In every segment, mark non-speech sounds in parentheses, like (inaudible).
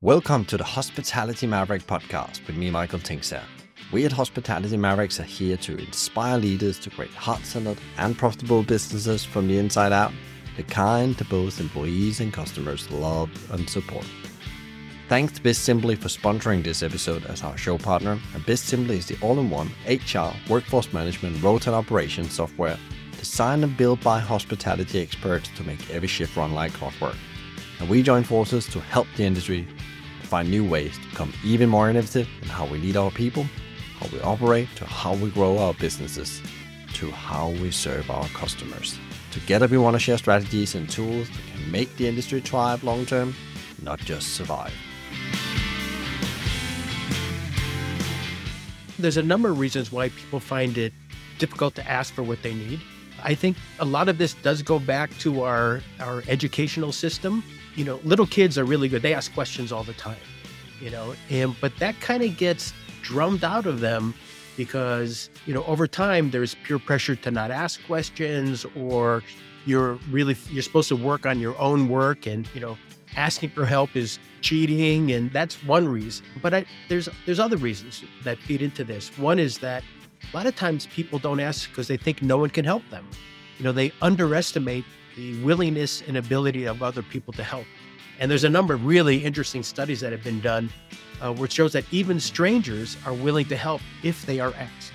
Welcome to the Hospitality Maverick podcast with me, Michael Tingsager. We at Hospitality Mavericks are here to inspire leaders to create heart centered and profitable businesses from the inside out, the kind that both employees and customers love and support. Thanks to Bizimply for sponsoring this episode as our show partner. And Bizimply is the all in one HR, workforce management, rota and operations software designed and built by hospitality experts to make every shift run like clockwork. And we join forces to help the industry find new ways to become even more innovative in how we lead our people, how we operate, to how we grow our businesses, to how we serve our customers. Together, we want to share strategies and tools that can make the industry thrive long term, not just survive. There's a number of reasons why people find it difficult to ask for what they need. I think a lot of this does go back to our our educational system. You know, little kids are really good. They ask questions all the time, you know, and but that kind of gets drummed out of them because, you know, over time there's peer pressure to not ask questions or you're really you're supposed to work on your own work and, you know, asking for help is cheating and that's one reason. But I, there's there's other reasons that feed into this. One is that a lot of times people don't ask because they think no one can help them. You know, they underestimate the willingness and ability of other people to help. And there's a number of really interesting studies that have been done uh, which shows that even strangers are willing to help if they are asked.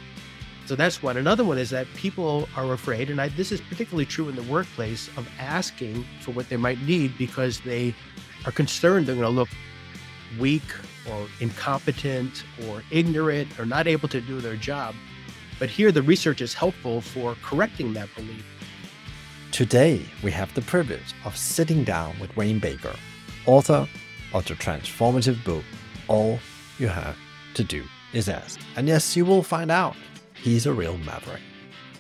So that's one. Another one is that people are afraid, and I, this is particularly true in the workplace, of asking for what they might need because they are concerned they're going to look weak or incompetent or ignorant or not able to do their job. But here, the research is helpful for correcting that belief. Today, we have the privilege of sitting down with Wayne Baker, author of the transformative book, All You Have to Do Is Ask. And yes, you will find out he's a real maverick.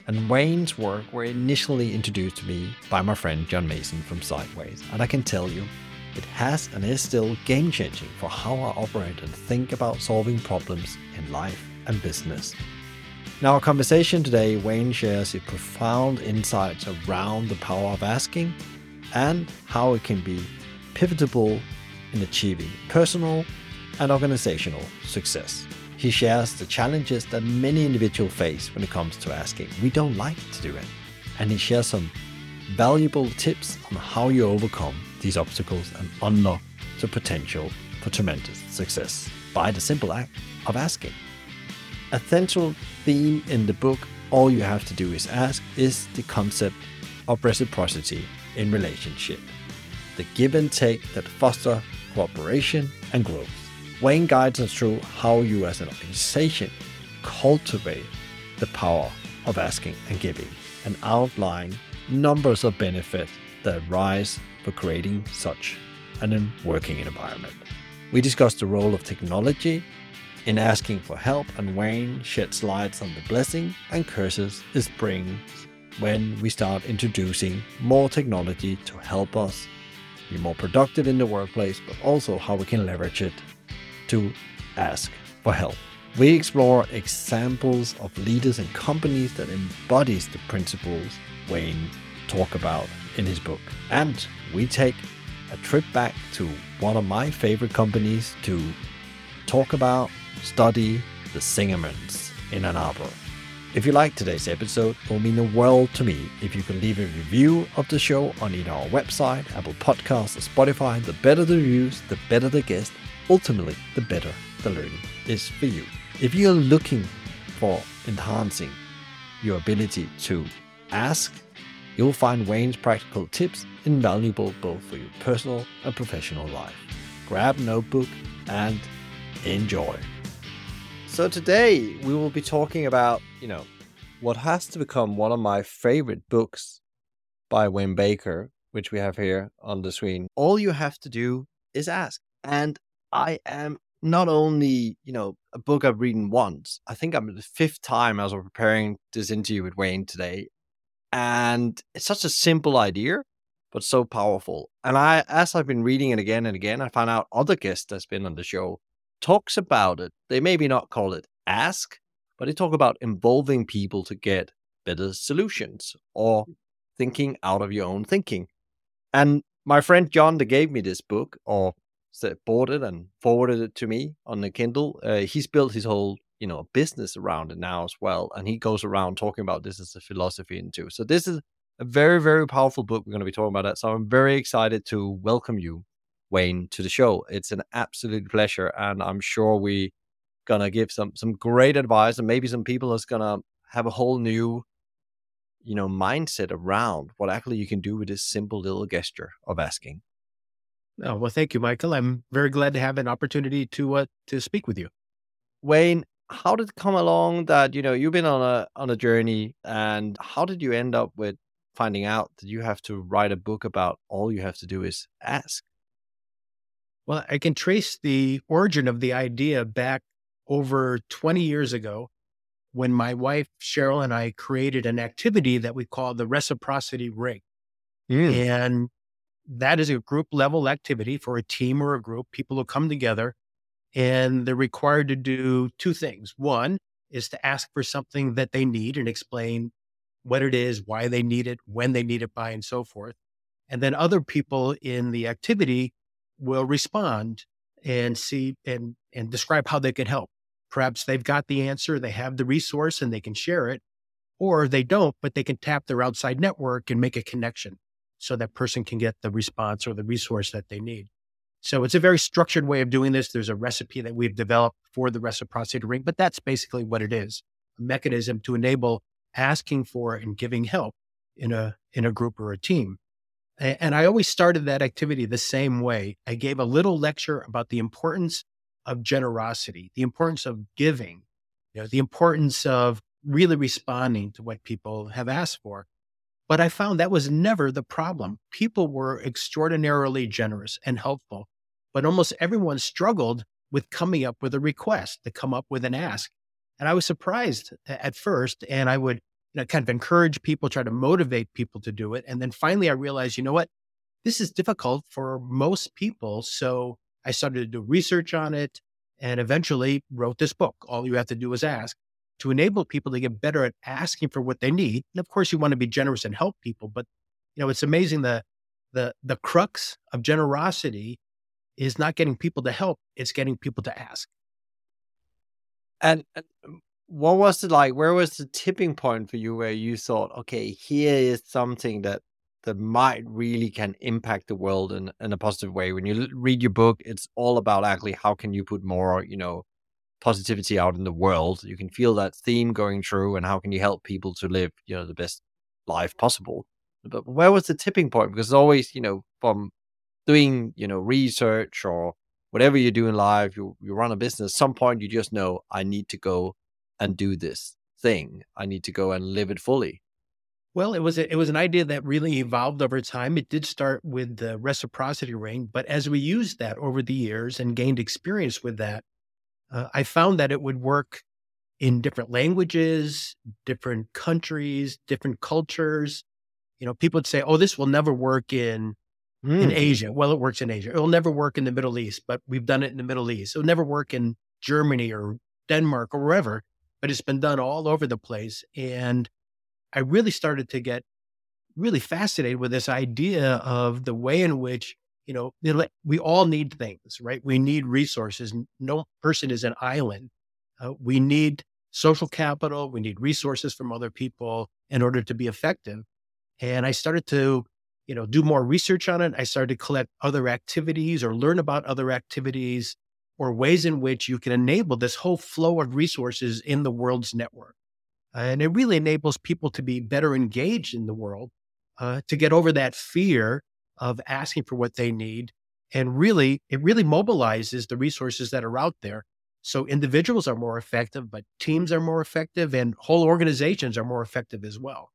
And Wayne's work were initially introduced to me by my friend John Mason from Sideways. And I can tell you, it has and is still game changing for how I operate and think about solving problems in life and business. In our conversation today, Wayne shares his profound insights around the power of asking and how it can be pivotal in achieving personal and organizational success. He shares the challenges that many individuals face when it comes to asking. We don't like to do it. And he shares some valuable tips on how you overcome these obstacles and unlock the potential for tremendous success by the simple act of asking. A central theme in the book, All You Have to Do Is Ask, is the concept of reciprocity in relationship, the give and take that foster cooperation and growth. Wayne guides us through how you as an organization cultivate the power of asking and giving and outline numbers of benefits that arise for creating such an working environment. We discuss the role of technology in asking for help, and Wayne sheds light on the blessing and curses it brings when we start introducing more technology to help us be more productive in the workplace, but also how we can leverage it to ask for help. We explore examples of leaders and companies that embodies the principles Wayne talk about in his book. And we take a trip back to one of my favorite companies to talk about, study the Zingerman's in Ann Arbor. If you like today's episode, it will mean the world to me if you can leave a review of the show on either our website, Apple Podcasts, or Spotify. The better the reviews, the better the guest. Ultimately, the better the learning is for you. If you're looking for enhancing your ability to ask, you'll find Wayne's practical tips invaluable both for your personal and professional life. Grab a notebook and enjoy. So today we will be talking about, you know, what has to become one of my favorite books by Wayne Baker, which we have here on the screen. All you have to do is ask. And I am not only, you know, a book I've read once, I think I'm the fifth time as I'm preparing this interview with Wayne today. And it's such a simple idea, but so powerful. And I, as I've been reading it again and again, I found out other guests that's been on the show talks about it. They maybe not call it ask, but they talk about involving people to get better solutions or thinking out of your own thinking. And my friend John that gave me this book, or bought it and forwarded it to me on the Kindle. Uh, he's built his whole you know business around it now as well, and he goes around talking about this as a philosophy into. So this is a very very powerful book. We're going to be talking about that. So I'm very excited to welcome you, Wayne, to the show. It's an absolute pleasure, and I'm sure we gonna give some some great advice, and maybe some people is gonna have a whole new you know mindset around what actually you can do with this simple little gesture of asking Oh, well, thank you, Michael. I'm very glad to have an opportunity to uh, to speak with you. Wayne, how did it come along that you know you've been on a on a journey, and how did you end up with finding out that you have to write a book about all you have to do is ask? Well, I can trace the origin of the idea back over 20 years ago when my wife Cheryl and I created an activity that we call the reciprocity ring. Mm. And that is a group level activity for a team or a group. People will come together and they're required to do two things. One is to ask for something that they need and explain what it is, why they need it, when they need it by, and so forth. And then other people in the activity will respond and see and, and describe how they can help. Perhaps they've got the answer, they have the resource and they can share it, or they don't, but they can tap their outside network and make a connection so that person can get the response or the resource that they need. So it's a very structured way of doing this. There's a recipe that we've developed for the reciprocity ring, but that's basically what it is a mechanism to enable asking for and giving help in a, in a group or a team. And I always started that activity the same way. I gave a little lecture about the importance of generosity, the importance of giving, you know, the importance of really responding to what people have asked for. But I found that was never the problem. People were extraordinarily generous and helpful, but almost everyone struggled with coming up with a request to come up with an ask. And I was surprised at first. And I would you know, kind of encourage people, try to motivate people to do it. And then finally, I realized, you know what? This is difficult for most people. So I started to do research on it and eventually wrote this book. All you have to do is ask to enable people to get better at asking for what they need. And of course, you want to be generous and help people, but you know, it's amazing the the the crux of generosity is not getting people to help; it's getting people to ask. And, and um, what was it like? Where was the tipping point for you where you thought, okay, here is something that that might really can impact the world in, in a positive way. When you read your book, it's all about actually how can you put more, you know, positivity out in the world. You can feel that theme going through, and how can you help people to live, you know, the best life possible. But where was the tipping point? Because always, you know, from doing, you know, research or whatever you do in life, you you run a business. some point, you just know I need to go and do this thing. I need to go and live it fully. Well, it was a, it was an idea that really evolved over time. It did start with the reciprocity ring, but as we used that over the years and gained experience with that, uh, I found that it would work in different languages, different countries, different cultures. You know, people would say, "Oh, this will never work in mm. in Asia." Well, it works in Asia. It will never work in the Middle East, but we've done it in the Middle East. It'll never work in Germany or Denmark or wherever, but it's been done all over the place. And I really started to get really fascinated with this idea of the way in which you know, we all need things, right? We need resources. No person is an island. Uh, we need social capital. We need resources from other people in order to be effective. And I started to, you know, do more research on it. I started to collect other activities or learn about other activities or ways in which you can enable this whole flow of resources in the world's network. And it really enables people to be better engaged in the world, uh, to get over that fear of asking for what they need. And really, it really mobilizes the resources that are out there. So individuals are more effective, but teams are more effective and whole organizations are more effective as well.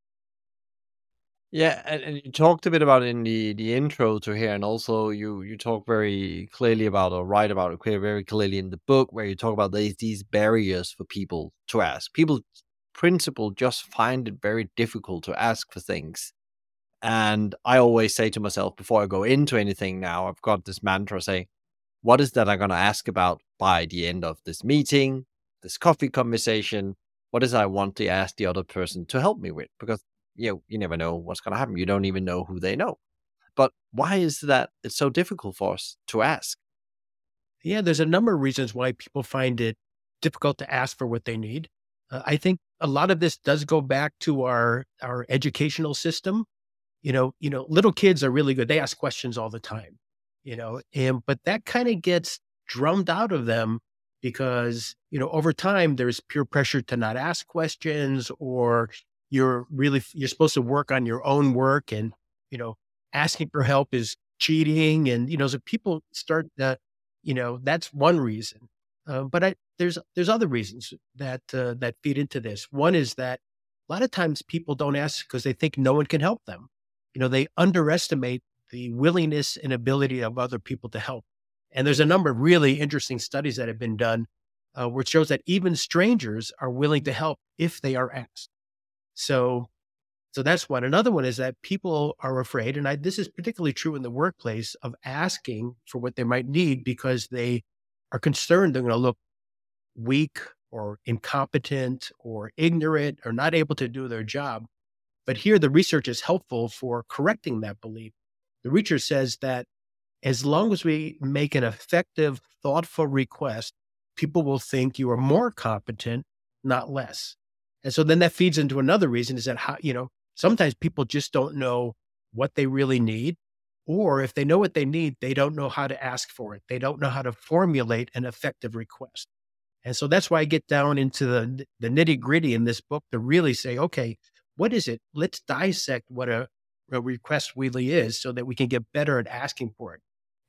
Yeah, and, and you talked a bit about in the the intro to here, and also you you talk very clearly about or write about it very clearly in the book where you talk about these these barriers for people to ask. People, principle, just find it very difficult to ask for things, and I always say to myself before I go into anything now, I've got this mantra say, what is that I'm going to ask about by the end of this meeting, this coffee conversation? What is I want to ask the other person to help me with? Because you know, you never know what's going to happen. You don't even know who they know. But why is that it's so difficult for us to ask? Yeah, there's a number of reasons why people find it difficult to ask for what they need. Uh, I think a lot of this does go back to our our educational system. You know, you know, little kids are really good. They ask questions all the time. You know, and but that kind of gets drummed out of them because you know over time there's peer pressure to not ask questions or you're really you're supposed to work on your own work and you know asking for help is cheating and you know so people start that you know that's one reason. Uh, but I, there's there's other reasons that uh, that feed into this. One is that a lot of times people don't ask because they think no one can help them. You know they underestimate the willingness and ability of other people to help. And there's a number of really interesting studies that have been done uh, which shows that even strangers are willing to help if they are asked so, so that's one. Another one is that people are afraid, and I, this is particularly true in the workplace, of asking for what they might need because they are concerned they're going to look weak or incompetent or ignorant or not able to do their job. But here, the research is helpful for correcting that belief. The research says that as long as we make an effective, thoughtful request, people will think you are more competent, not less. And so then that feeds into another reason is that how, you know, sometimes people just don't know what they really need. Or if they know what they need, they don't know how to ask for it. They don't know how to formulate an effective request. And so that's why I get down into the, the nitty gritty in this book to really say, okay, what is it? Let's dissect what a, a request really is so that we can get better at asking for it.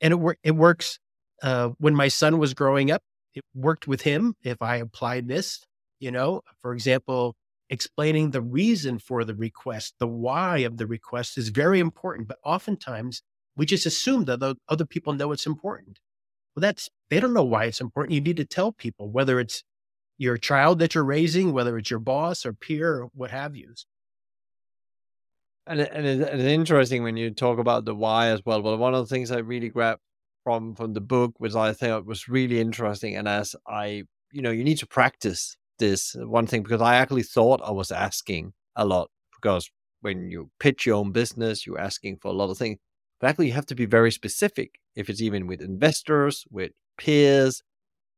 And it, it works. Uh, when my son was growing up, it worked with him. If I applied this, you know, for example, explaining the reason for the request, the why of the request is very important. But oftentimes we just assume that the other people know it's important. Well, that's, they don't know why it's important. You need to tell people, whether it's your child that you're raising, whether it's your boss or peer or what have you. And, and it's interesting when you talk about the why as well. But one of the things I really grabbed from from the book was I thought was really interesting. And as I, you know, you need to practice this uh, one thing because I actually thought I was asking a lot because when you pitch your own business, you're asking for a lot of things. But actually, you have to be very specific. If it's even with investors, with peers,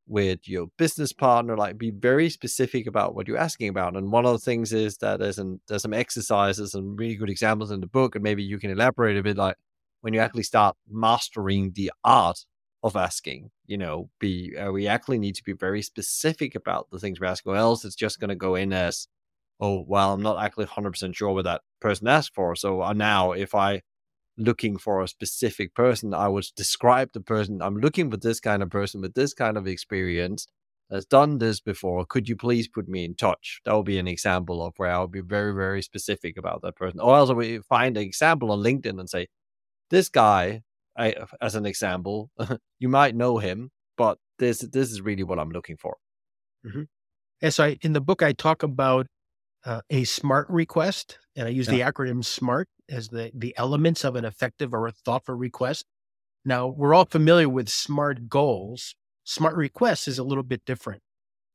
with your business partner, like be very specific about what you're asking about. And one of the things is that there's an, there's some exercises and really good examples in the book, and maybe you can elaborate a bit. Like when you actually start mastering the art of asking. You know, be uh, we actually need to be very specific about the things we're asking, or else it's just going to go in as, oh, well, I'm not actually 100% sure what that person asked for. So uh, now, if I looking for a specific person, I would describe the person. I'm looking for this kind of person with this kind of experience has done this before. Could you please put me in touch? That would be an example of where I would be very, very specific about that person. Or else we find an example on LinkedIn and say, this guy I, as an example, (laughs) you might know him, but this this is really what I'm looking for. Mm-hmm. And so, I, in the book, I talk about uh, a SMART request, and I use yeah. the acronym SMART as the the elements of an effective or a thoughtful request. Now, we're all familiar with SMART goals. SMART requests is a little bit different.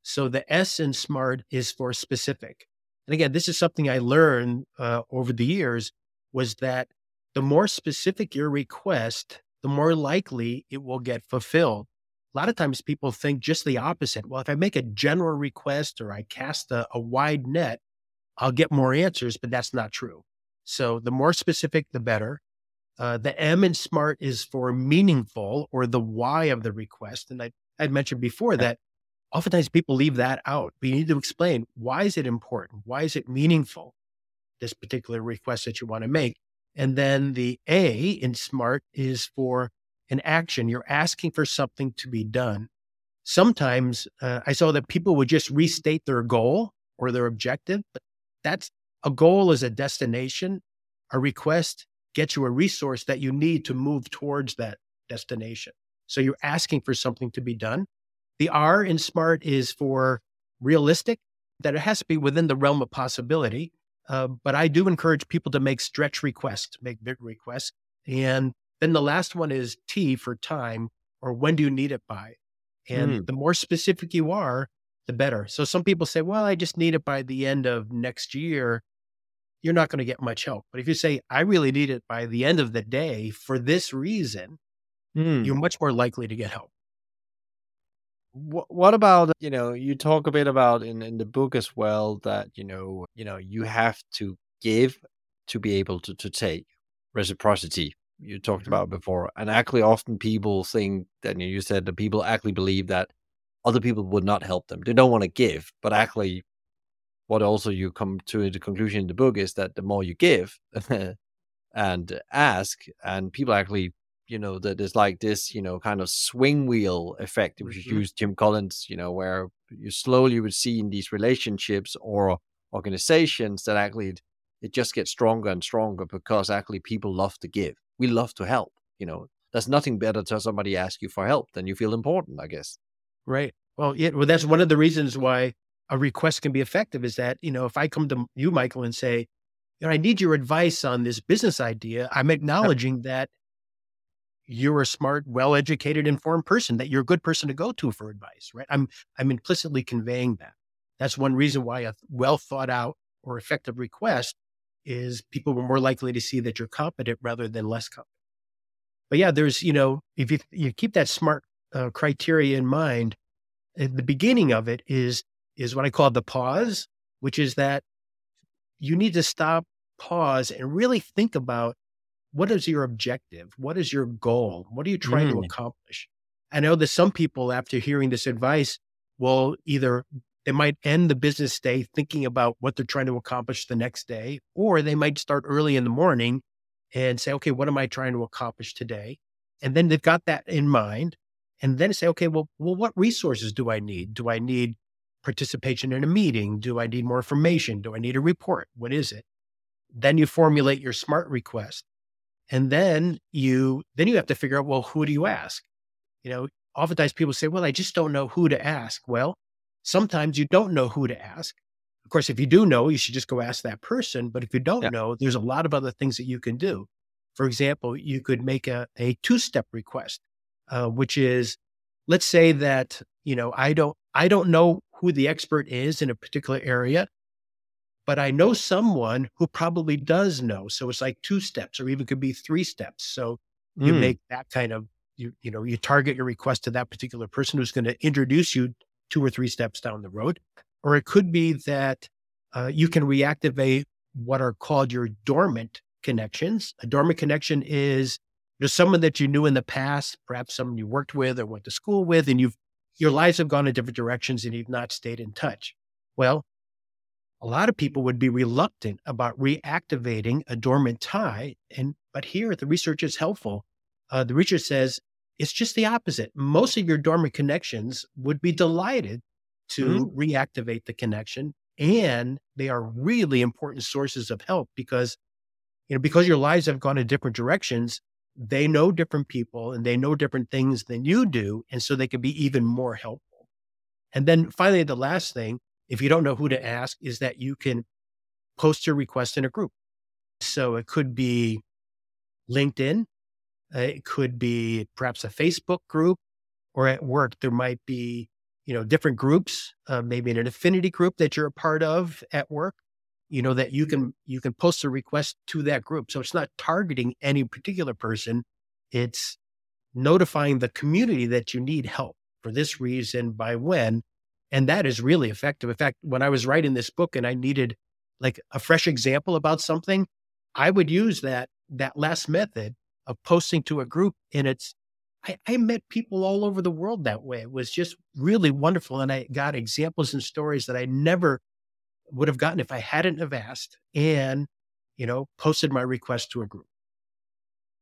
So the S in SMART is for specific. And again, this is something I learned uh, over the years was that the more specific your request, the more likely it will get fulfilled. A lot of times people think just the opposite. Well, if I make a general request or I cast a, a wide net, I'll get more answers, but that's not true. So the more specific, the better. Uh, the M in SMART is for meaningful or the why of the request. And I, I'd mentioned before that oftentimes people leave that out. But you need to explain why is it important? Why is it meaningful? This particular request that you want to make. And then the A in SMART is for an action. You're asking for something to be done. Sometimes uh, I saw that people would just restate their goal or their objective, but that's a goal is a destination. A request gets you a resource that you need to move towards that destination. So you're asking for something to be done. The R in SMART is for realistic, that it has to be within the realm of possibility. Uh, but I do encourage people to make stretch requests, make big requests. And then the last one is T for time or when do you need it by? And mm. the more specific you are, the better. So some people say, well, I just need it by the end of next year. You're not going to get much help. But if you say, I really need it by the end of the day for this reason, mm. you're much more likely to get help. What about you know you talk a bit about in in the book as well that you know you know you have to give to be able to to take reciprocity you talked mm-hmm. about before and actually often people think that you said that people actually believe that other people would not help them they don't want to give but actually what also you come to the conclusion in the book is that the more you give (laughs) and ask and people actually you know that there's like this you know kind of swing wheel effect which mm-hmm. used jim collins you know where you slowly would see in these relationships or organizations that actually it, it just gets stronger and stronger because actually people love to give we love to help you know there's nothing better to somebody ask you for help than you feel important i guess right well yeah well that's one of the reasons why a request can be effective is that you know if i come to you michael and say you know, I need your advice on this business idea. I'm acknowledging that you're a smart, well-educated, informed person, that you're a good person to go to for advice, right? I'm I'm implicitly conveying that. That's one reason why a well thought out or effective request is people were more likely to see that you're competent rather than less competent. But yeah, there's, you know, if you, you keep that smart uh, criteria in mind, at the beginning of it is is what I call the pause, which is that you need to stop, pause, and really think about what is your objective? What is your goal? What are you trying mm. to accomplish? I know that some people, after hearing this advice, will either they might end the business day thinking about what they're trying to accomplish the next day, or they might start early in the morning and say, okay, what am I trying to accomplish today? And then they've got that in mind. And then say, okay, well, well, what resources do I need? Do I need participation in a meeting? Do I need more information? Do I need a report? What is it? Then you formulate your smart request. And then you then you have to figure out, well, who do you ask? You know, oftentimes people say, well, I just don't know who to ask. Well, sometimes you don't know who to ask. Of course, if you do know, you should just go ask that person. But if you don't yeah. know, there's a lot of other things that you can do. For example, you could make a, a two step request, uh, which is let's say that, you know, I don't, I don't know who the expert is in a particular area, but I know someone who probably does know. So it's like two steps or even could be three steps. So you mm. make that kind of, you, you know, you target your request to that particular person who's going to introduce you two or three steps down the road. Or it could be that uh, you can reactivate what are called your dormant connections. A dormant connection is there's someone that you knew in the past, perhaps someone you worked with or went to school with, and you've your lives have gone in different directions and you've not stayed in touch. Well, a lot of people would be reluctant about reactivating a dormant tie. And but here the research is helpful. Uh, the research says it's just the opposite. Most of your dormant connections would be delighted to mm-hmm. reactivate the connection. And they are really important sources of help because, you know, because your lives have gone in different directions, they know different people and they know different things than you do. And so they can be even more helpful. And then finally, the last thing, if you don't know who to ask, is that you can post your request in a group. So it could be LinkedIn, uh, it could be perhaps a Facebook group, or at work, there might be you know different groups uh, maybe an affinity group that you're a part of at work you know that you can you can post a request to that group so it's not targeting any particular person it's notifying the community that you need help for this reason by when and that is really effective in fact when i was writing this book and i needed like a fresh example about something i would use that that last method of posting to a group and it's I, I met people all over the world that way it was just really wonderful and i got examples and stories that i never would have gotten if I hadn't have asked and, you know, posted my request to a group.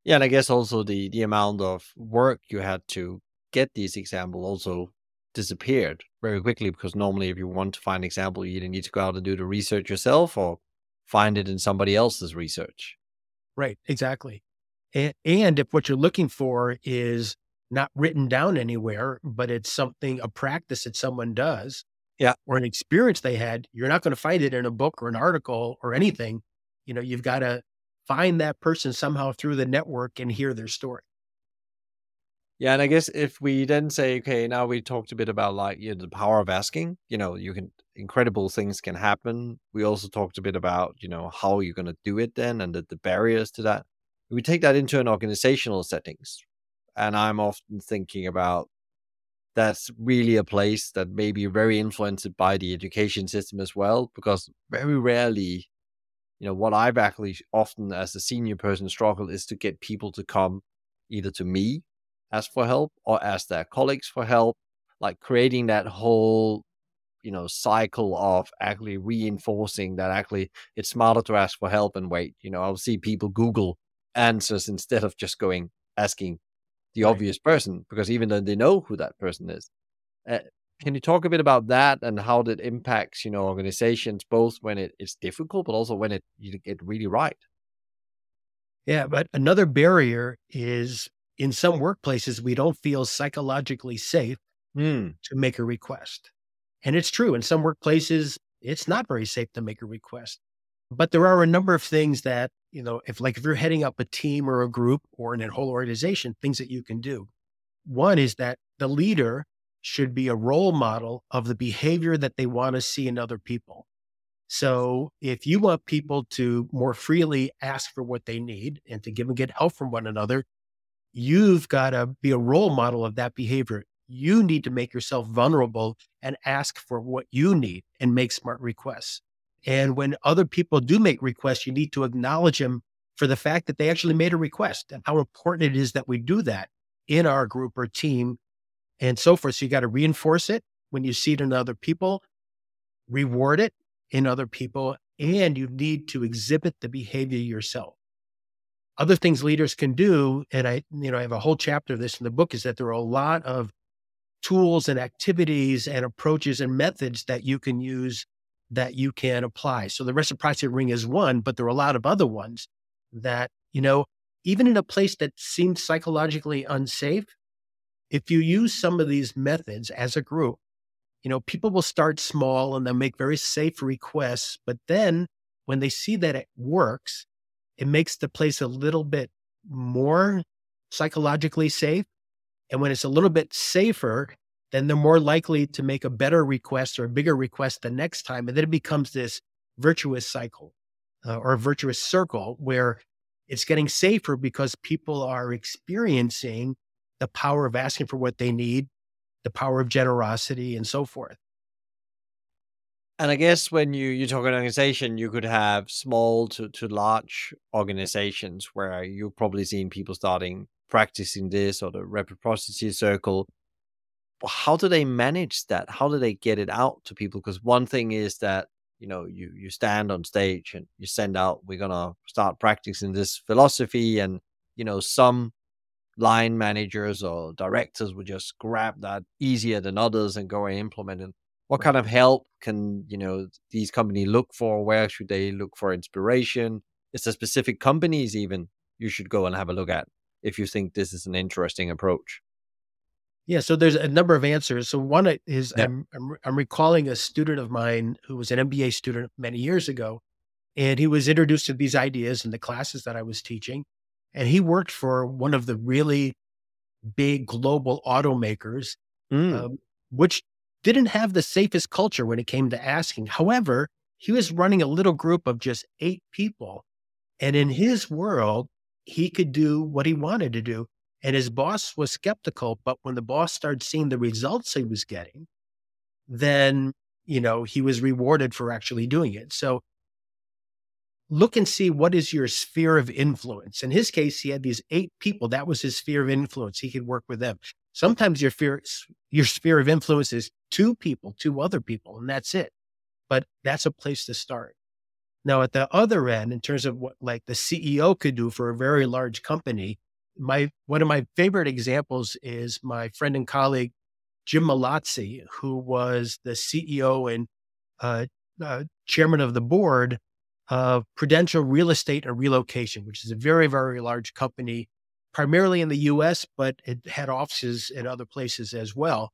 Yeah, and I guess also the the amount of work you had to get these examples also disappeared very quickly because normally if you want to find an example, you either need to go out and do the research yourself or find it in somebody else's research. Right, exactly. And, and if what you're looking for is not written down anywhere, but it's something, a practice that someone does, yeah. or an experience they had, you're not going to find it in a book or an article or anything. You know, you've got to find that person somehow through the network and hear their story. Yeah, and I guess if we then say, okay, now we talked a bit about like you know, the power of asking. You know, you can incredible things can happen. We also talked a bit about you know how you're going to do it then and the, the barriers to that. We take that into an organizational settings, and I'm often thinking about that's really a place that may be very influenced by the education system as well, because very rarely, you know, what I've actually often as a senior person struggle is to get people to come either to me, ask for help, or ask their colleagues for help, like creating that whole you know cycle of actually reinforcing that actually it's smarter to ask for help and wait. You know i'll see people google answers instead of just going asking the right. obvious person because even though they know who that person is. Uh, can you talk a bit about that and how that impacts you know organizations both when it, it's difficult but also when it you get really right? Yeah but another barrier is in some workplaces we don't feel psychologically safe mm. to make a request and it's true in some workplaces, it's not very safe to make a request. But there are a number of things that, you know, if like if you're heading up a team or a group or in a whole organization, things that you can do. One is that the leader should be a role model of the behavior that they want to see in other people. So if you want people to more freely ask for what they need and to give and get help from one another, you've got to be a role model of that behavior you need to make yourself vulnerable and ask for what you need and make smart requests. And when other people do make requests, you need to acknowledge them for the fact that they actually made a request and how important it is that we do that in our group or team and so forth. So you got to reinforce it when you see it in other people, reward it in other people, and you need to exhibit the behavior yourself. Other things leaders can do, and I, you know, I have a whole chapter of this in the book, is that there are a lot of tools and activities and approaches and methods that you can use that you can apply. So the reciprocity ring is one, but there are a lot of other ones that, you know, even in a place that seems psychologically unsafe, if you use some of these methods as a group, you know, people will start small and they'll make very safe requests. But then when they see that it works, it makes the place a little bit more psychologically safe. And when it's a little bit safer, then they're more likely to make a better request or a bigger request the next time. And then it becomes this virtuous cycle uh, or a virtuous circle where it's getting safer because people are experiencing the power of asking for what they need, the power of generosity, and so forth. And I guess when you you talk an organization, you could have small to, to large organizations where you've probably seen people starting practicing this or the reciprocity circle. How do they manage that? How do they get it out to people? Because one thing is that you know you you stand on stage and you send out we're gonna start practicing this philosophy and you know some line managers or directors would just grab that easier than others and go and implement it what kind of help can you know these companies look for where should they look for inspiration is there specific companies even you should go and have a look at if you think this is an interesting approach. Yeah, so there's a number of answers. So one is yeah. I'm, I'm, I'm recalling a student of mine who was an MBA student many years ago, and he was introduced to these ideas in the classes that I was teaching, and he worked for one of the really big global automakers, mm. um, which didn't have the safest culture when it came to asking. However, he was running a little group of just eight people, and in his world, he could do what he wanted to do. And his boss was skeptical. But when the boss started seeing the results he was getting, then, you know, he was rewarded for actually doing it. So look and see what is your sphere of influence. In his case, he had these eight people. That was his sphere of influence. He could work with them. Sometimes your fear, your sphere of influence is two people, two other people, and that's it. But that's a place to start. Now, at the other end, in terms of what like the CEO could do for a very large company, my one of my favorite examples is my friend and colleague Jim Mallozzi, who was the CEO and uh, uh, chairman of the board of Prudential Real Estate and Relocation, which is a very very large company, primarily in the U.S., but it had offices in other places as well.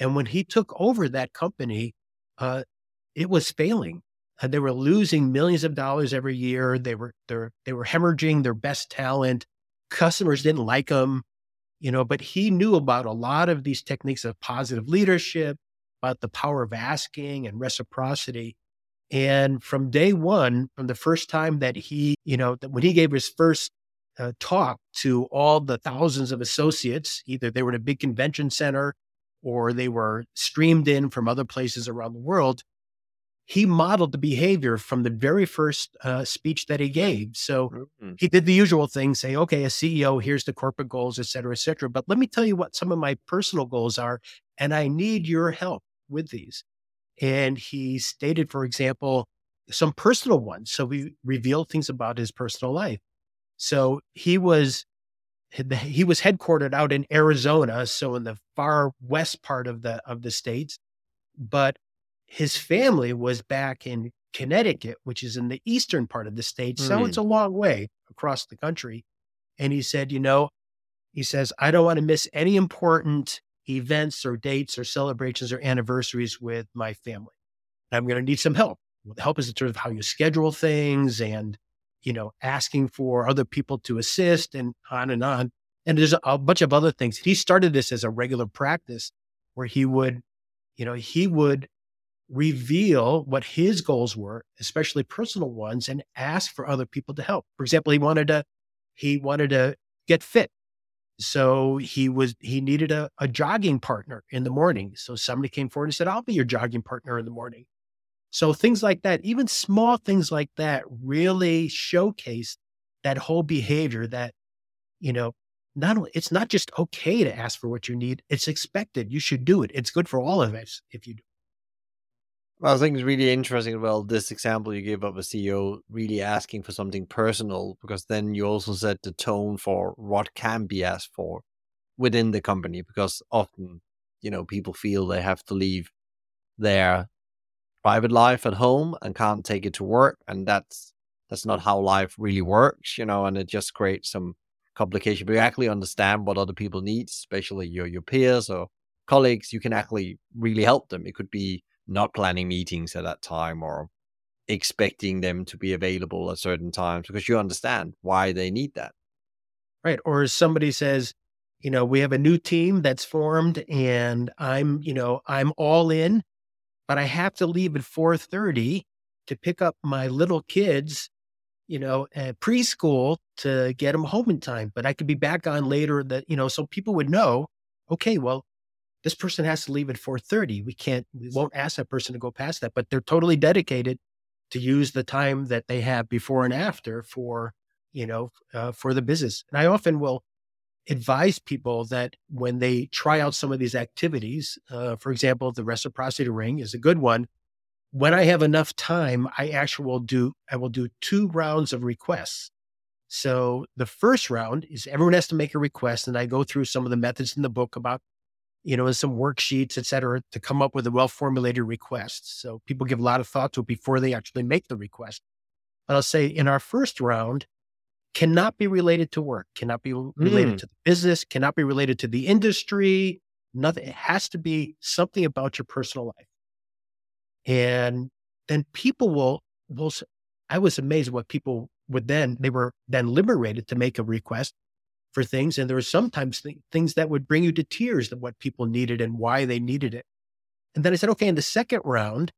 And when he took over that company, uh, it was failing. Uh, they were losing millions of dollars every year. They were they they were hemorrhaging their best talent. Customers didn't like them, you know. But he knew about a lot of these techniques of positive leadership, about the power of asking and reciprocity. And from day one, from the first time that he, you know, that when he gave his first uh, talk to all the thousands of associates, either they were in a big convention center or they were streamed in from other places around the world, he modeled the behavior from the very first uh, speech that he gave. So mm-hmm. he did the usual thing, say, okay, a CEO, here's the corporate goals, et cetera, et cetera. But let me tell you what some of my personal goals are, and I need your help with these. And he stated, for example, some personal ones. So we revealed things about his personal life. So he was he was headquartered out in Arizona, so in the far west part of the of the states, but his family was back in Connecticut, which is in the eastern part of the state. So mm. it's a long way across the country. And he said, you know, he says, I don't want to miss any important events or dates or celebrations or anniversaries with my family. I'm going to need some help. Help is in terms of how you schedule things and you know, asking for other people to assist and on and on. And there's a bunch of other things. He started this as a regular practice where he would, you know, he would reveal what his goals were, especially personal ones, and ask for other people to help. For example, he wanted to, he wanted to get fit. So he was, he needed a, a jogging partner in the morning. So somebody came forward and said, I'll be your jogging partner in the morning. So things like that, even small things like that really showcase that whole behavior that, you know, not only it's not just okay to ask for what you need, it's expected. You should do it. It's good for all of us if you do. Well, I think it's really interesting. Well, this example you gave of a CEO really asking for something personal, because then you also set the tone for what can be asked for within the company. Because often, you know, people feel they have to leave their private life at home and can't take it to work and that's that's not how life really works you know and it just creates some complication. But you actually understand what other people need especially your your peers or colleagues. You can actually really help them. It could be not planning meetings at that time or expecting them to be available at certain times because you understand why they need that. Right or somebody says you know we have a new team that's formed and i'm you know i'm all in but I have to leave at 4:30 to pick up my little kids, you know, at preschool to get them home in time. But I could be back on later that, you know, so people would know, okay, well, this person has to leave at 4:30. We can't we won't ask that person to go past that, but they're totally dedicated to use the time that they have before and after for, you know, uh, for the business. And I often will advise people that when they try out some of these activities, uh, for example, the reciprocity ring is a good one. When I have enough time, I actually will do I will do two rounds of requests. So the first round is everyone has to make a request, and I go through some of the methods in the book about, you know, some worksheets, et cetera, to come up with a well formulated request. So people give a lot of thought to it before they actually make the request. But I'll say in our first round, cannot be related to work, cannot be related mm. to the business, cannot be related to the industry. Nothing. It has to be something about your personal life. And then people will, will, I was amazed what people would then, they were then liberated to make a request for things. And there were sometimes th- things that would bring you to tears of what people needed and why they needed it. And then I said, okay, in the second round,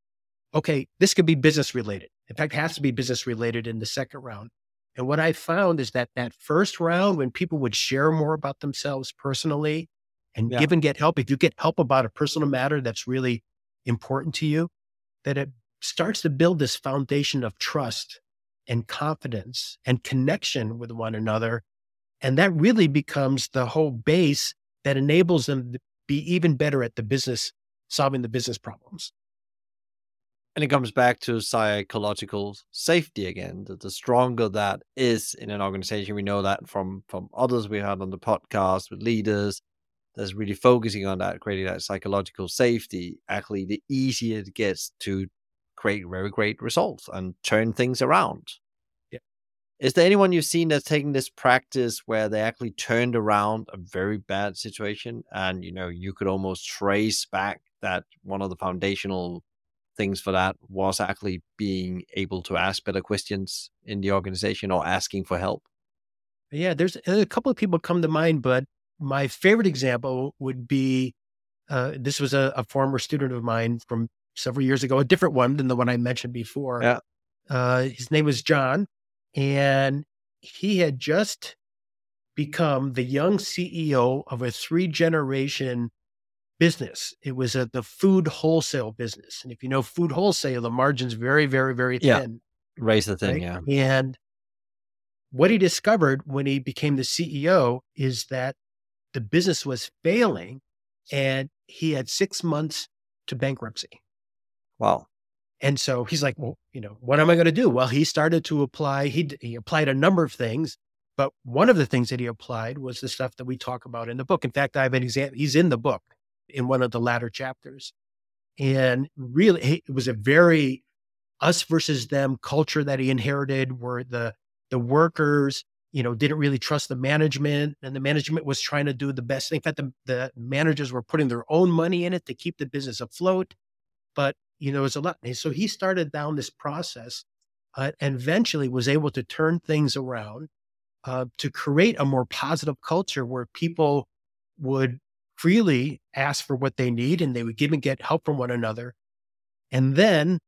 okay, this could be business related. In fact, it has to be business related in the second round. And what I found is that that first round, when people would share more about themselves personally and yeah. give and get help, if you get help about a personal matter that's really important to you, that it starts to build this foundation of trust and confidence and connection with one another. And that really becomes the whole base that enables them to be even better at the business, solving the business problems. And it comes back to psychological safety again. That the stronger that is in an organization, we know that from from others we had on the podcast with leaders that's really focusing on that, creating that psychological safety. Actually, the easier it gets to create very great results and turn things around. Yeah. Is there anyone you've seen that's taken this practice where they actually turned around a very bad situation and you know you could almost trace back that one of the foundational things for that was actually being able to ask better questions in the organization or asking for help. Yeah, there's a couple of people come to mind, but my favorite example would be uh, this was a, a, former student of mine from several years ago, a different one than the one I mentioned before. Yeah. Uh, his name was John, and he had just become the young CEO of a three generation business. It was a, the food wholesale business. And if you know food wholesale, the margin's very, very, very Yeah. thin. Razor thin, right? yeah. And what he discovered when he became the CEO is that the business was failing and he had six months to bankruptcy. Wow. And so he's like, well, you know, what am I going to do? Well, he started to apply, he, he applied a number of things, but one of the things that he applied was the stuff that we talk about in the book. In fact, I have an example, he's in the book in one of the latter chapters. And really, it was a very us versus them culture that he inherited where the, the workers, you know, didn't really trust the management and the management was trying to do the best thing. In fact, the, the managers were putting their own money in it to keep the business afloat. But you know, it was a lot. And so he started down this process uh, and eventually was able to turn things around uh, to create a more positive culture where people would freely ask for what they need and they would give and get help from one another. And then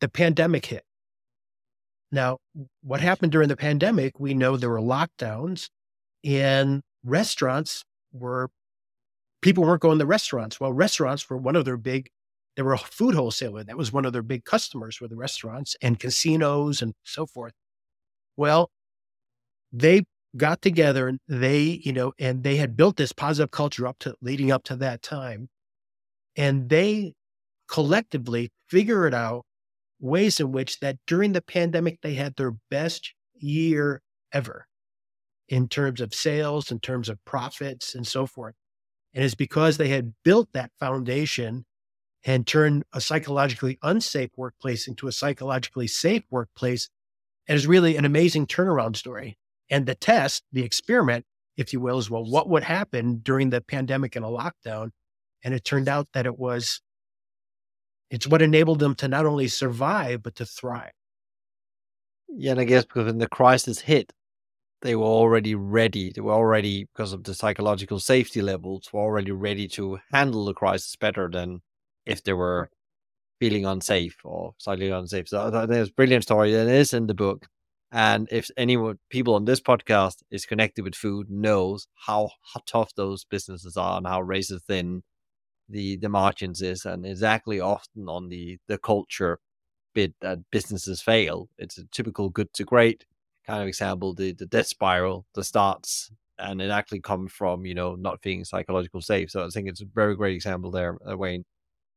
the pandemic hit. Now, what happened during the pandemic? We know there were lockdowns and restaurants were, people weren't going to restaurants. Well, restaurants were one of their big they were a food wholesaler. That was one of their big customers were the restaurants and casinos and so forth. Well, they got together and they, you know, and they had built this positive culture up to leading up to that time. And they collectively figured out ways in which that during the pandemic, they had their best year ever in terms of sales, in terms of profits and so forth. And it's because they had built that foundation and turned a psychologically unsafe workplace into a psychologically safe workplace. And it's really an amazing turnaround story. And the test, the experiment, if you will, is well, what would happen during the pandemic and a lockdown? And it turned out that it was, it's what enabled them to not only survive, but to thrive. Yeah, and I guess because when the crisis hit, they were already ready. They were already, because of the psychological safety levels, were already ready to handle the crisis better than if they were feeling unsafe or slightly unsafe. So it's a brilliant story. It is in the book. And if anyone, people on this podcast is connected with food, knows how, how tough those businesses are and how razor thin the the margins is, and exactly often on the the culture bit that businesses fail. It's a typical good to great kind of example. The the death spiral, the starts, and it actually comes from you know not being psychological safe. So I think it's a very great example there, uh, Wayne.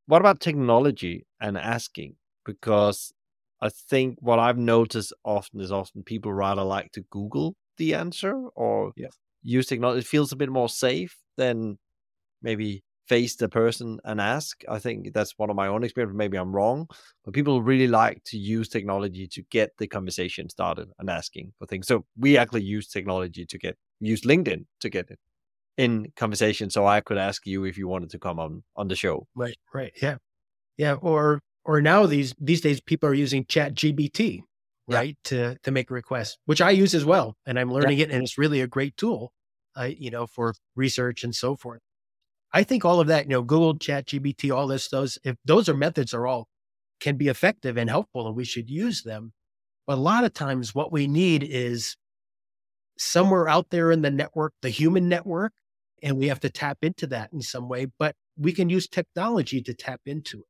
What about technology and asking? Because I think what I've noticed often is often people rather like to Google the answer or Yeah. use technology. It feels a bit more safe than maybe face the person and ask. I think that's one of my own experience. Maybe I'm wrong, but people really like to use technology to get the conversation started and asking for things. So we actually use technology to get use LinkedIn to get it in conversation. So I could ask you if you wanted to come on on the show. Right. Right. Yeah. Yeah. Or, or now these, these days people are using ChatGPT, Yeah. right. To, to make requests, which I use as well. And I'm learning it and it's really a great tool, uh, you know, for research and so forth. I think all of that, you know, Google ChatGPT, all this, those, if those are methods are all can be effective and helpful and we should use them. But a lot of times what we need is somewhere out there in the network, the human network, and we have to tap into that in some way, but we can use technology to tap into it.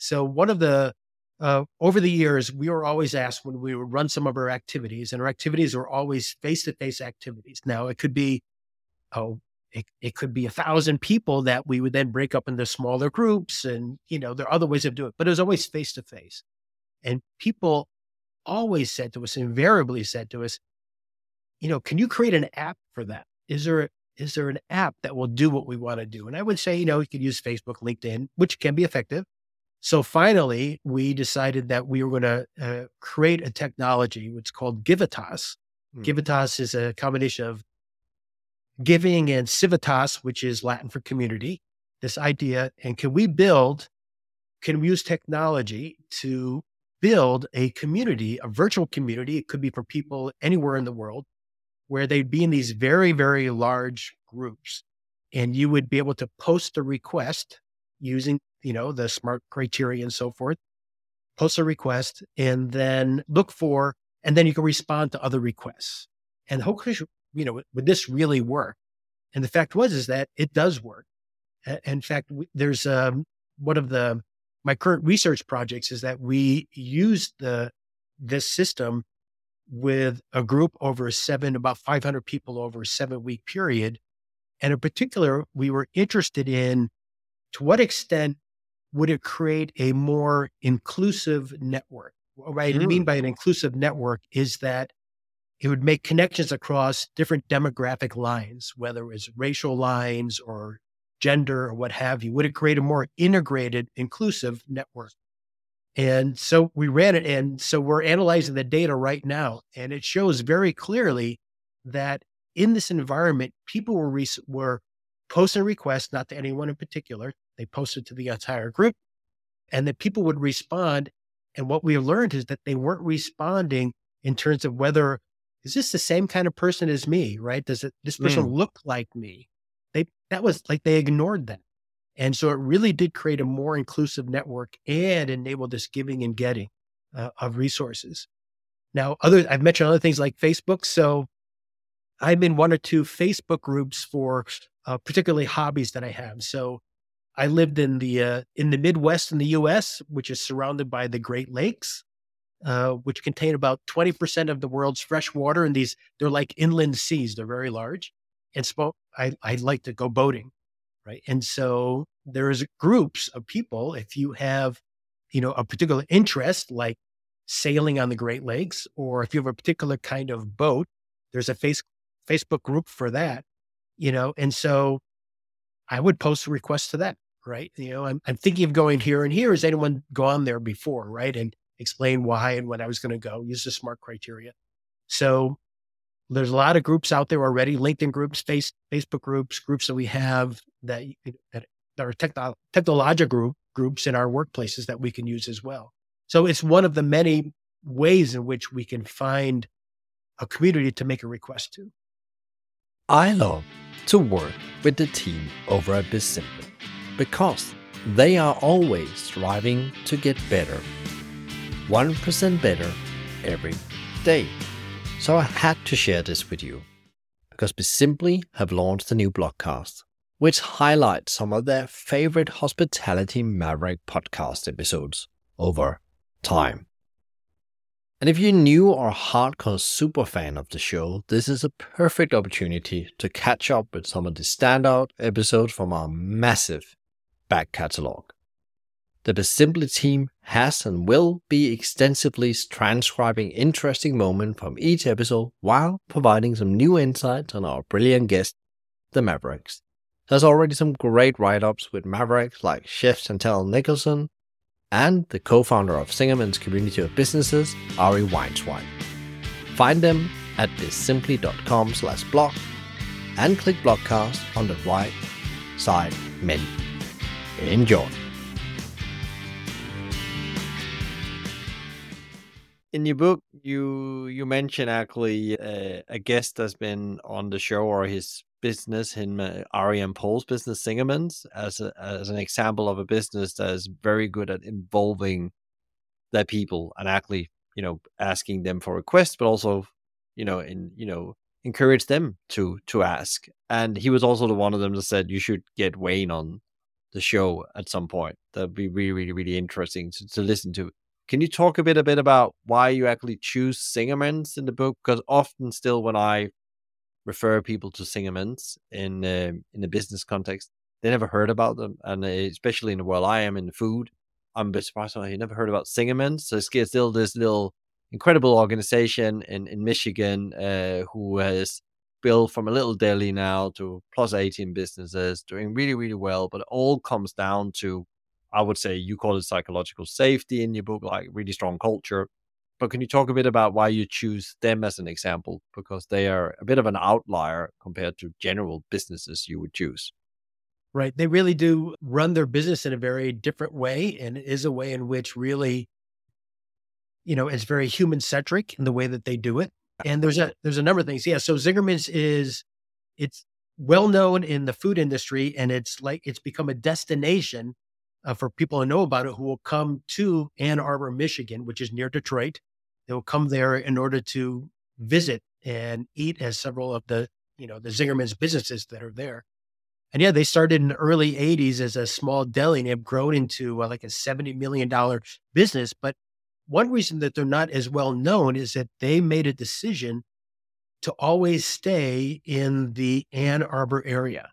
So one of the, uh, over the years, we were always asked when we would run some of our activities, and our activities were always face-to-face activities. Now it could be, oh, it, it could be a thousand people that we would then break up into smaller groups, and you know there are other ways of doing it, but it was always face-to-face. And people always said to us, invariably said to us, you know, can you create an app for that? Is there is there an app that will do what we want to do? And I would say, you know, you could use Facebook, LinkedIn, which can be effective. So finally, we decided that we were going to uh, create a technology which is called Givitas. Hmm. Givitas is a combination of giving and civitas, which is Latin for community. This idea, and can we build? Can we use technology to build a community, a virtual community? It could be for people anywhere in the world where they'd be in these very, very large groups. And you would be able to post a request using, you know, the smart criteria and so forth, post a request and then look for, and then you can respond to other requests. And hopefully, you know, would this really work? And the fact was, is that it does work. In fact, there's um, one of the my current research projects is that we use the this system with a group over seven, about 500 people over a seven week period. And in particular, we were interested in to what extent would it create a more inclusive network? What I mm. mean by an inclusive network is that it would make connections across different demographic lines, whether it was racial lines or gender or what have you. Would it create a more integrated, inclusive network? And so we ran it. And so we're analyzing the data right now. And it shows very clearly that in this environment, people were, re- were posting requests, not to anyone in particular. They posted to the entire group and that people would respond. And what we learned is that they weren't responding in terms of whether is this the same kind of person as me, right? Does it, this person mm. look like me? They, that was like they ignored that. And so it really did create a more inclusive network and enable this giving and getting uh, of resources. Now, other I've mentioned other things like Facebook. So I'm in one or two Facebook groups for uh, particularly hobbies that I have. So I lived in the uh, in the Midwest in the U.S., which is surrounded by the Great Lakes, uh, which contain about 20% of the world's fresh water. And these they're like inland seas; they're very large. And so I I like to go boating right? And so there's groups of people. If you have, you know, a particular interest like sailing on the Great Lakes, or if you have a particular kind of boat, there's a face, Facebook group for that, you know. And so I would post a request to that, right? You know, I'm, I'm thinking of going here and here. Has anyone gone there before, right? And explain why and when I was going to go. Use the smart criteria. So there's a lot of groups out there already, LinkedIn groups, face, Facebook groups, groups that we have that, that are techno- technological group, groups in our workplaces that we can use as well. So it's one of the many ways in which we can find a community to make a request to. I love to work with the team over at Bizimply because they are always striving to get better. 1% better every day. So I had to share this with you because Bizimply have launched a new blogcast which highlights some of their favorite Hospitality Maverick podcast episodes over time. And if you're new or a hardcore super fan of the show, this is a perfect opportunity to catch up with some of the standout episodes from our massive back catalog. The Bizimply team has and will be extensively transcribing interesting moments from each episode while providing some new insights on our brilliant guest, the Mavericks. There's already some great write ups with Mavericks like Chef Chantelle Nicholson and the co founder of Zingerman's community of businesses, Ari Weinzweig. Find them at bizimply.com slash blog and click blogcast on the right side menu. Enjoy. in your book you you mention actually uh, a guest that's been on the show or his business him uh, and Paul's business Zingerman's as a, as an example of a business that is very good at involving their people and actually you know asking them for requests but also you know in you know encourage them to to ask and he was also the one of them that said you should get Wayne on the show at some point that'd be really really really interesting to, to listen to can you talk a bit a bit about why you actually choose Zingermans in the book? Because often, still, when I refer people to Zingermans in uh, in the business context, they never heard about them, and uh, especially in the world I am in food, I'm a bit surprised. I never heard about Zingermans. So it's still this little incredible organization in in Michigan uh, who has built from a little deli now to plus 18 businesses, doing really really well. But it all comes down to I would say you call it psychological safety in your book, like really strong culture. But can you talk a bit about why you choose them as an example? Because they are a bit of an outlier compared to general businesses you would choose. Right. They really do run their business in a very different way. And it is a way in which really, you know, it's very human centric in the way that they do it. And there's a there's a number of things. Yeah. So Zingerman's is it's well known in the food industry and it's like it's become a destination uh, for people to know about it who will come to Ann Arbor, Michigan, which is near Detroit. They will come there in order to visit and eat as several of the, you know, the Zingerman's businesses that are there. And yeah, they started in the early 80s as a small deli and have grown into uh, like a $70 million business. But one reason that they're not as well known is that they made a decision to always stay in the Ann Arbor area.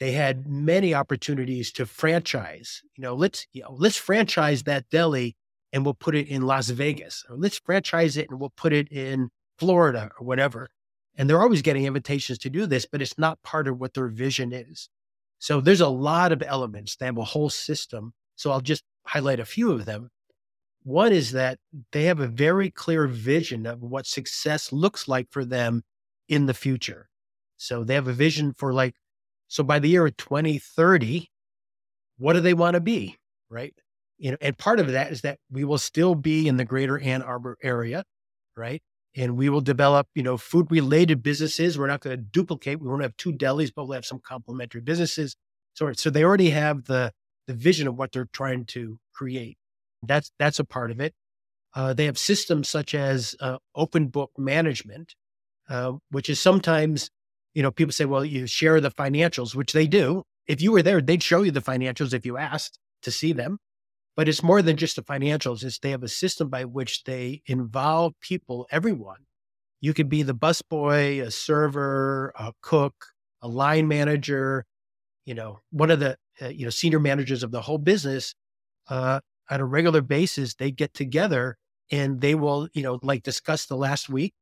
They had many opportunities to franchise. You know, let's you know, let's franchise that deli and we'll put it in Las Vegas, or let's franchise it and we'll put it in Florida or whatever. And they're always getting invitations to do this, but it's not part of what their vision is. So there's a lot of elements. They have a whole system. So I'll just highlight a few of them. One is that they have a very clear vision of what success looks like for them in the future. So they have a vision for like, so by the year of 2030, what do they want to be? Right. You know, and part of that is that we will still be in the greater Ann Arbor area. Right and we will develop, you know, food related businesses. We're not going to duplicate. We won't have two delis, but we'll have some complementary businesses. So, so they already have the the vision of what they're trying to create. That's that's a part of it. Uh, they have systems such as uh, open book management, uh, which is sometimes, you know, people say, well, you share the financials, which they do. If you were there, they'd show you the financials if you asked to see them. But it's more than just the financials. It's they have a system by which they involve people, everyone. You could be the busboy, a server, a cook, a line manager, you know, one of the uh, you know senior managers of the whole business. Uh, on a regular basis, they get together and they will, you know, like discuss the last week,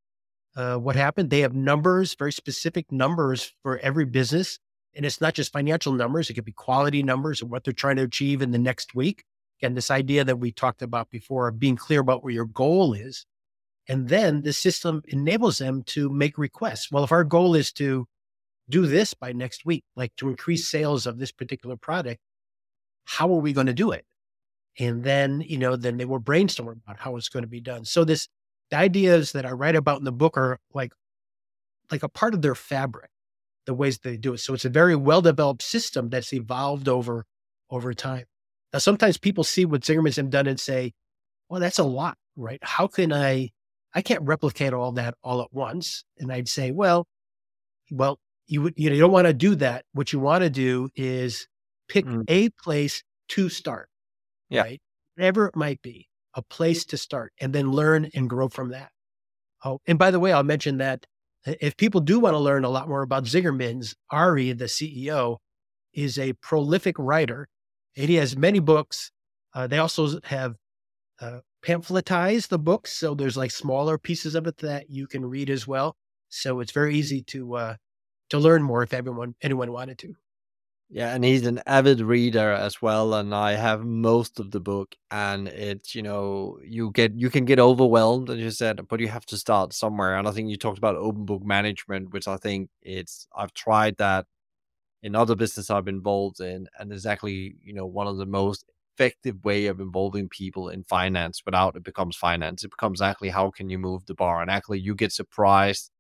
uh, what happened. They have numbers, very specific numbers for every business. And it's not just financial numbers, it could be quality numbers and what they're trying to achieve in the next week. Again, this idea that we talked about before of being clear about where your goal is. And then the system enables them to make requests. Well, if our goal is to do this by next week, like to increase sales of this particular product, how are we going to do it? And then, you know, then they were brainstorming about how it's going to be done. So this, the ideas that I write about in the book are like, like a part of their fabric, the ways they do it. So it's a very well developed system that's evolved over, over time. Now, sometimes people see what Zingerman's have done and say, well, that's a lot, right? How can I, I can't replicate all that all at once. And I'd say, well, well, you would, you, know, you don't want to do that. What you want to do is pick mm. a place to start, yeah. right? Whatever it might be, a place to start and then learn and grow from that. Oh, and by the way, I'll mention that if people do want to learn a lot more about Zingerman's, Ari, the CEO, is a prolific writer and he has many books. Uh, they also have uh, pamphletized the books, so there's like smaller pieces of it that you can read as well. So it's very easy to uh, to learn more if everyone anyone wanted to. Yeah, and he's an avid reader as well, and I have most of the book. And it's you know you get you can get overwhelmed, as you said, but you have to start somewhere. And I think you talked about open book management, which I think it's I've tried that in other business I've been involved in, and it's actually you know one of the most effective way of involving people in finance without it becomes finance. It becomes actually how can you move the bar, and actually you get surprised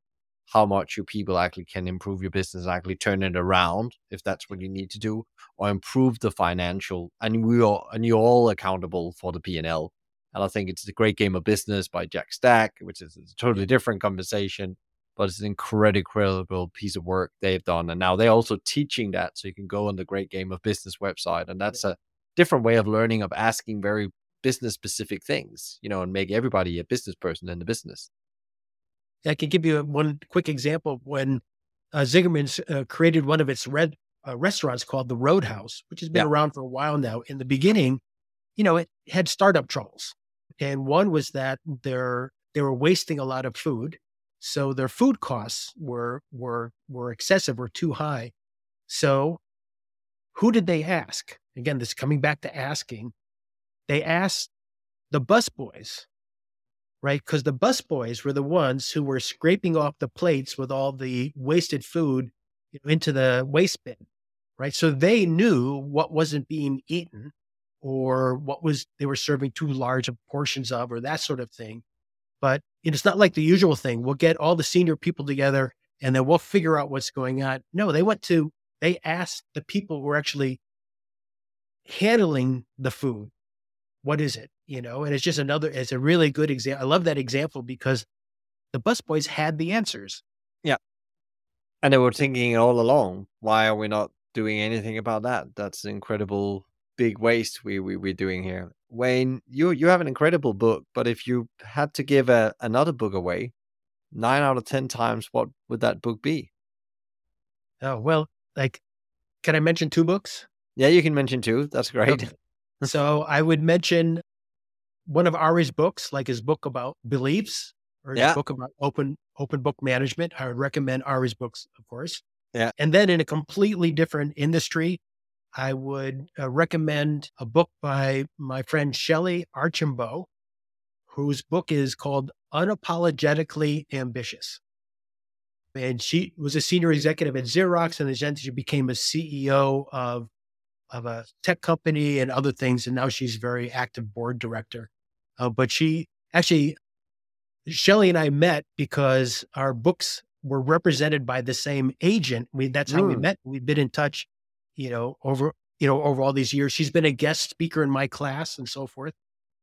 how much your people actually can improve your business, actually turn it around if that's what you need to do, or improve the financial. And we are and you're all accountable for the P and. And I think it's a great game of business by Jack Stack, which is a totally different conversation but it's an incredible piece of work they've done. And now they're also teaching that. So you can go on the Great Game of Business website. And that's a different way of learning, of asking very business specific things, you know, and make everybody a business person in the business. I can give you one quick example when uh, Zingerman's uh, created one of its red uh, restaurants called the Roadhouse, which has been yeah. around for a while now. In the beginning, you know, it had startup troubles, and one was that they were wasting a lot of food, so their food costs were were were excessive or too high. So who did they ask? Again, this coming back to asking. They asked the busboys, right? Because the busboys were the ones who were scraping off the plates with all the wasted food into the waste bin, right? So they knew what wasn't being eaten or what was they were serving too large of portions of or that sort of thing. But it's not like the usual thing. We'll get all the senior people together and then we'll figure out what's going on. No, they went to, they asked the people who were actually handling the food, what is it? You know, and it's just another, it's a really good example. I love that example because the busboys had the answers. Yeah. And they were thinking all along, why are we not doing anything about that. That's an incredible big waste we, we we're doing here. Wayne, you you have an incredible book, but if you had to give a, another book away, nine out of ten times, what would that book be? Oh well, like, can I mention two books? Yeah, you can mention two. That's great. Okay. so I would mention one of Ari's books, like his book about beliefs or his book about open open book management. I would recommend Ari's books, of course. Yeah. And then in a completely different industry, I would uh, recommend a book by my friend Shelley Archambault, whose book is called Unapologetically Ambitious. And she was a senior executive at Xerox, and then she became a CEO of, of a tech company and other things. And now she's a very active board director. Uh, but she actually, Shelley and I met because our books were represented by the same agent. We, that's how mm. we met. We've been in touch, you know, over you know over all these years. She's been a guest speaker in my class and so forth.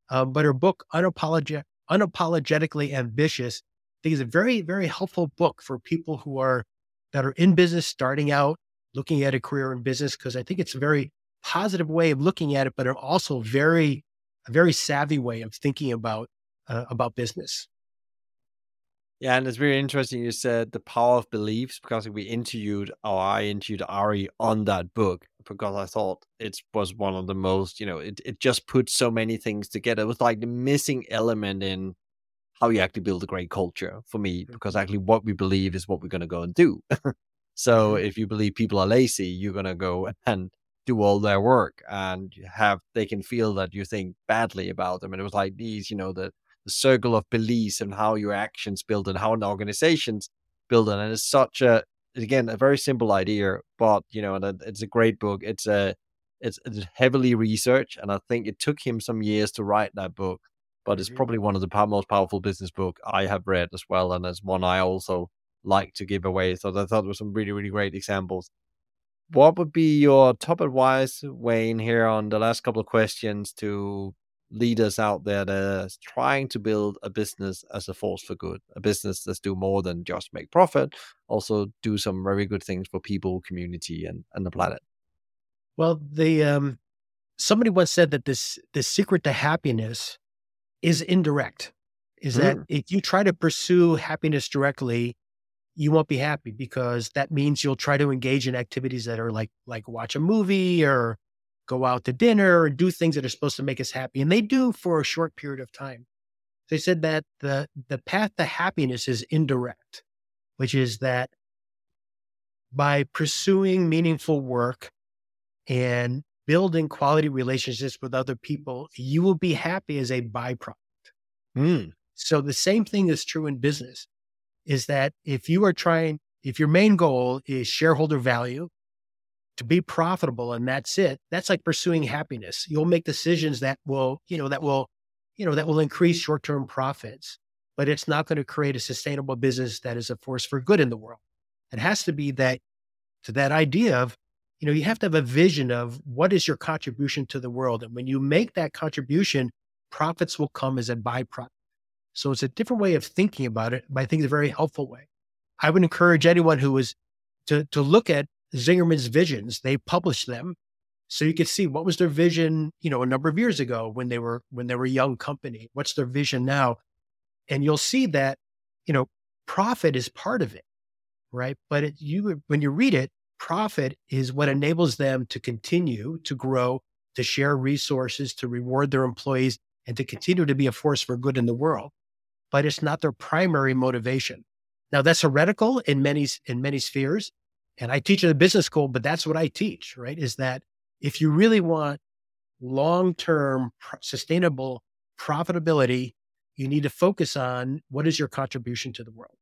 Uh, but her book, Unapologetic, Unapologetically Ambitious, I think is a very very helpful book for people who are that are in business, starting out, looking at a career in business, because I think it's a very positive way of looking at it, but also very a very savvy way of thinking about uh, about business. Yeah, and it's very interesting. You said the power of beliefs because we interviewed, or I interviewed Ari on that book because I thought it was one of the most, you know, it, it just put so many things together. It was like the missing element in how you actually build a great culture for me, because actually what we believe is what we're going to go and do. (laughs) so mm-hmm. if you believe people are lazy, you're going to go (laughs) and do all their work and have, they can feel that you think badly about them. And it was like these, you know, the, the circle of beliefs and how your actions build and how an organization's built. And it's such a again a very simple idea, but you know, and it's a great book. It's a it's, it's heavily researched, and I think it took him some years to write that book. But it's mm-hmm. probably one of the most powerful business book I have read as well, and it's one I also like to give away. So I thought there were some really really great examples. What would be your top advice, Wayne, here on the last couple of questions to leaders out there that are trying to build a business as a force for good, a business that's do more than just make profit, also do some very good things for people, community, and and the planet. Well, the um, somebody once said that this the secret to happiness is indirect. Is mm. that if you try to pursue happiness directly, you won't be happy because that means you'll try to engage in activities that are like like watch a movie or go out to dinner and do things that are supposed to make us happy. And they do for a short period of time. They said that the, the path to happiness is indirect, which is that by pursuing meaningful work and building quality relationships with other people, you will be happy as a byproduct. Mm. So the same thing is true in business is that if you are trying, if your main goal is shareholder value to be profitable and that's it that's like pursuing happiness. You'll make decisions that will you know that will you know that will increase short-term profits but it's not going to create a sustainable business that is a force for good in the world. It has to be that to that idea of you know you have to have a vision of what is your contribution to the world and when you make that contribution profits will come as a byproduct so it's a different way of thinking about it but i think it's a very helpful way i would encourage anyone who is to to look at Zingerman's visions. They published them so you could see what was their vision, you know, a number of years ago when they were when they were a young company. What's their vision now? And you'll see that, you know, profit is part of it, right? But it, you when you read it, profit is what enables them to continue to grow, to share resources, to reward their employees, and to continue to be a force for good in the world. But it's not their primary motivation. Now that's heretical in many in many spheres and I teach at a business school, but that's what I teach, right? Is that if you really want long term pr- sustainable profitability, you need to focus on what is your contribution to the world.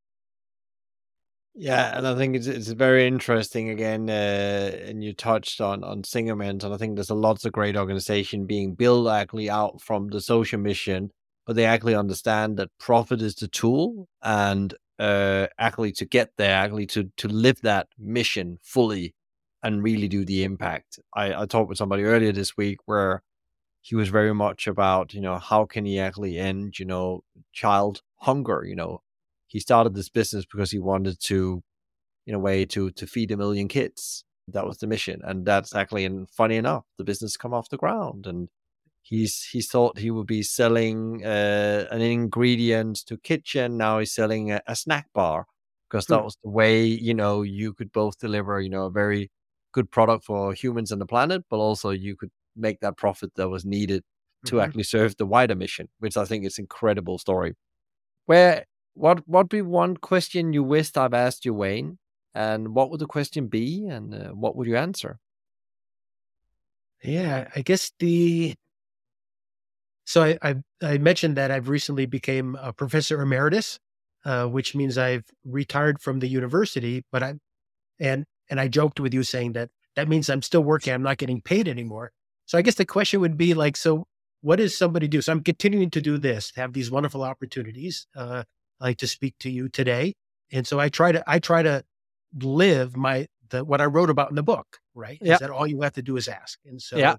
Yeah, and I think it's it's very interesting again, uh, and you touched on on Zingerman, and I think there's a lots of great organization being built actually out from the social mission, but they actually understand that profit is the tool, and uh, actually to get there, actually to to live that mission fully and really do the impact. I, I talked with somebody earlier this week where he was very much about, you know, how can he actually end, you know, child hunger, you know. He started this business because he wanted to, in a way, to to feed a million kids. That was the mission. And that's actually, and funny enough, the business come off the ground. And he's he thought he would be selling uh, an ingredient to kitchen. Now he's selling a, a snack bar because that hmm. was the way you know you could both deliver you know a very good product for humans and the planet, but also you could make that profit that was needed to mm-hmm. actually serve the wider mission, which I think is incredible story. Where what what be one question you wished I've asked you, Wayne, and what would the question be, and uh, what would you answer? Yeah, I guess the so I, I, I mentioned that I've recently became a professor emeritus, uh, which means I've retired from the university. But I and and I joked with you saying that that means I'm still working. I'm not getting paid anymore. So I guess the question would be like, so what does somebody do? So I'm continuing to do this, have these wonderful opportunities. Uh, like to speak to you today, and so I try to I try to live my the what I wrote about in the book. Right? Yeah. Is that all you have to do is ask? And so yeah.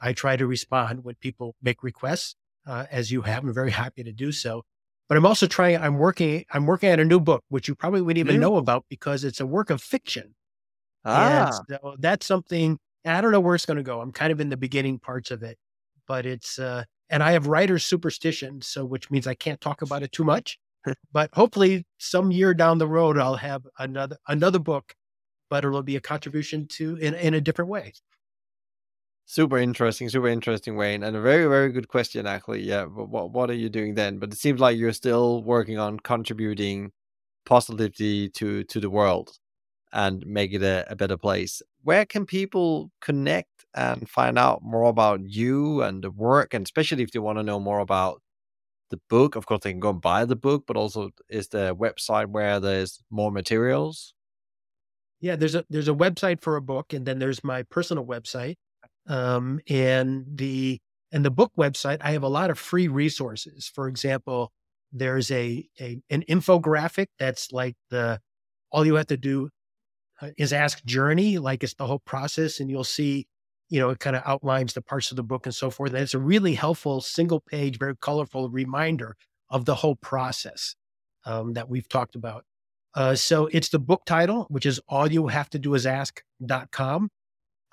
I try to respond when people make requests, uh, as you have. I'm very happy to do so. But I'm also trying. I'm working. I'm working on a new book, which you probably wouldn't even know about because it's a work of fiction. Ah. And so that's something. I don't know where it's going to go. I'm kind of in the beginning parts of it, but it's. uh And I have writer's superstition, so which means I can't talk about it too much. (laughs) but hopefully, some year down the road, I'll have another another book, but it'll be a contribution to in in a different way. Super interesting, super interesting, Wayne, and a very, very good question, actually. Yeah, but what what are you doing then? But it seems like you're still working on contributing positivity to to the world and make it a, a better place. Where can people connect and find out more about you and the work, and especially if they want to know more about the book? Of course, they can go and buy the book, but also is the website where there's more materials. Yeah, there's a there's a website for a book, and then there's my personal website, um, and the and the book website, I have a lot of free resources. For example, there's a, a an infographic that's like the all you have to do uh, is ask journey, like it's the whole process, and you'll see, you know, it kind of outlines the parts of the book and so forth. And it's a really helpful single page, very colorful reminder of the whole process um, that we've talked about. Uh, so it's the book title, which is all you have to do is ask.com.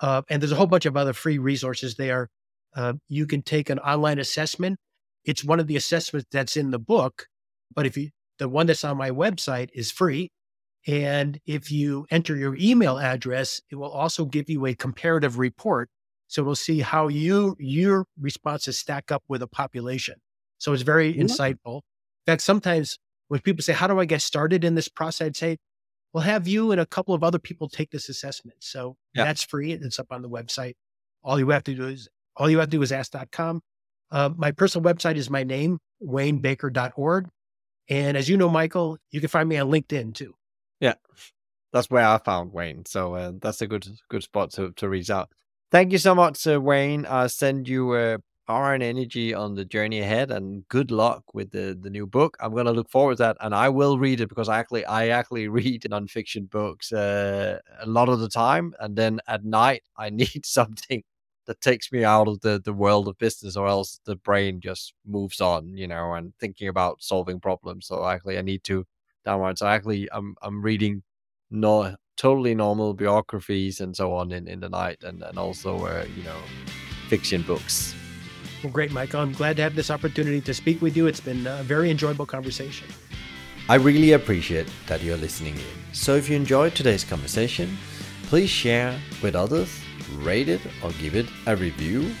Uh, and there's a whole bunch of other free resources there. Uh, you can take an online assessment. It's one of the assessments that's in the book, but if you, the one that's on my website is free. And if you enter your email address, it will also give you a comparative report. So we'll see how you, your responses stack up with a population. So it's very mm-hmm. insightful. In fact, sometimes when people say, how do I get started in this process? I'd say, we'll have you and a couple of other people take this assessment. So yeah. that's free. It's up on the website. All you have to do is all you have to do is ask.com. Uh, my personal website is my name, waynebaker.org. And as you know, Michael, you can find me on LinkedIn too. Yeah, that's where I found Wayne. So uh, that's a good good spot to, to reach out. Thank you so much, uh, Wayne. I'll send you uh, power and energy on the journey ahead and good luck with the, the new book. I'm going to look forward to that and i will read it because i actually i actually (laughs) read nonfiction books uh, a lot of the time and then at night i (laughs) need something that takes me out of the, the world of business or else the brain just moves on you know and thinking about solving problems. So actually i need to downward so actually i'm i'm reading no totally normal biographies and so on in, in the night and, and also uh, you know fiction books well, great, Michael. I'm glad to have this opportunity to speak with you. It's been a very enjoyable conversation. I really appreciate that you're listening in. So if you enjoyed today's conversation, please share with others, rate it or give it a review,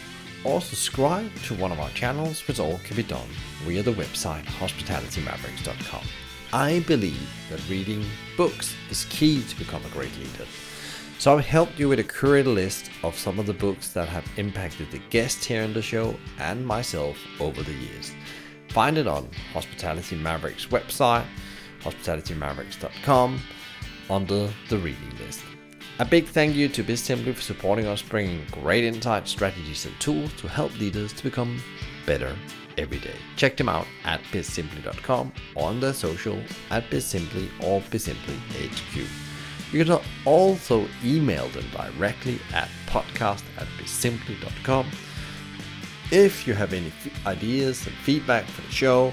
or subscribe to one of our channels, which all can be done via the website hospitalitymavericks.com. I believe that reading books is key to become a great leader. So I've helped you with a curated list of some of the books that have impacted the guests here on the show and myself over the years. Find it on Hospitality Mavericks website, hospitalitymavericks.com, under the reading list. A big thank you to Bizimply for supporting us, bringing great insights, strategies, and tools to help leaders to become better every day. Check them out at bizimply.com, on their social at bizimply or bizimplyhq. You can also email them directly at podcast at bizimply.com. If you have any ideas and feedback for the show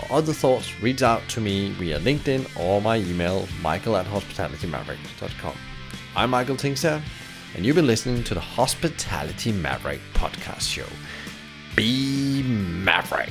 or other thoughts, reach out to me via LinkedIn or my email, michael at hospitalitymaverick.com. I'm Michael Tingsager, and you've been listening to the Hospitality Maverick podcast show. Be Maverick.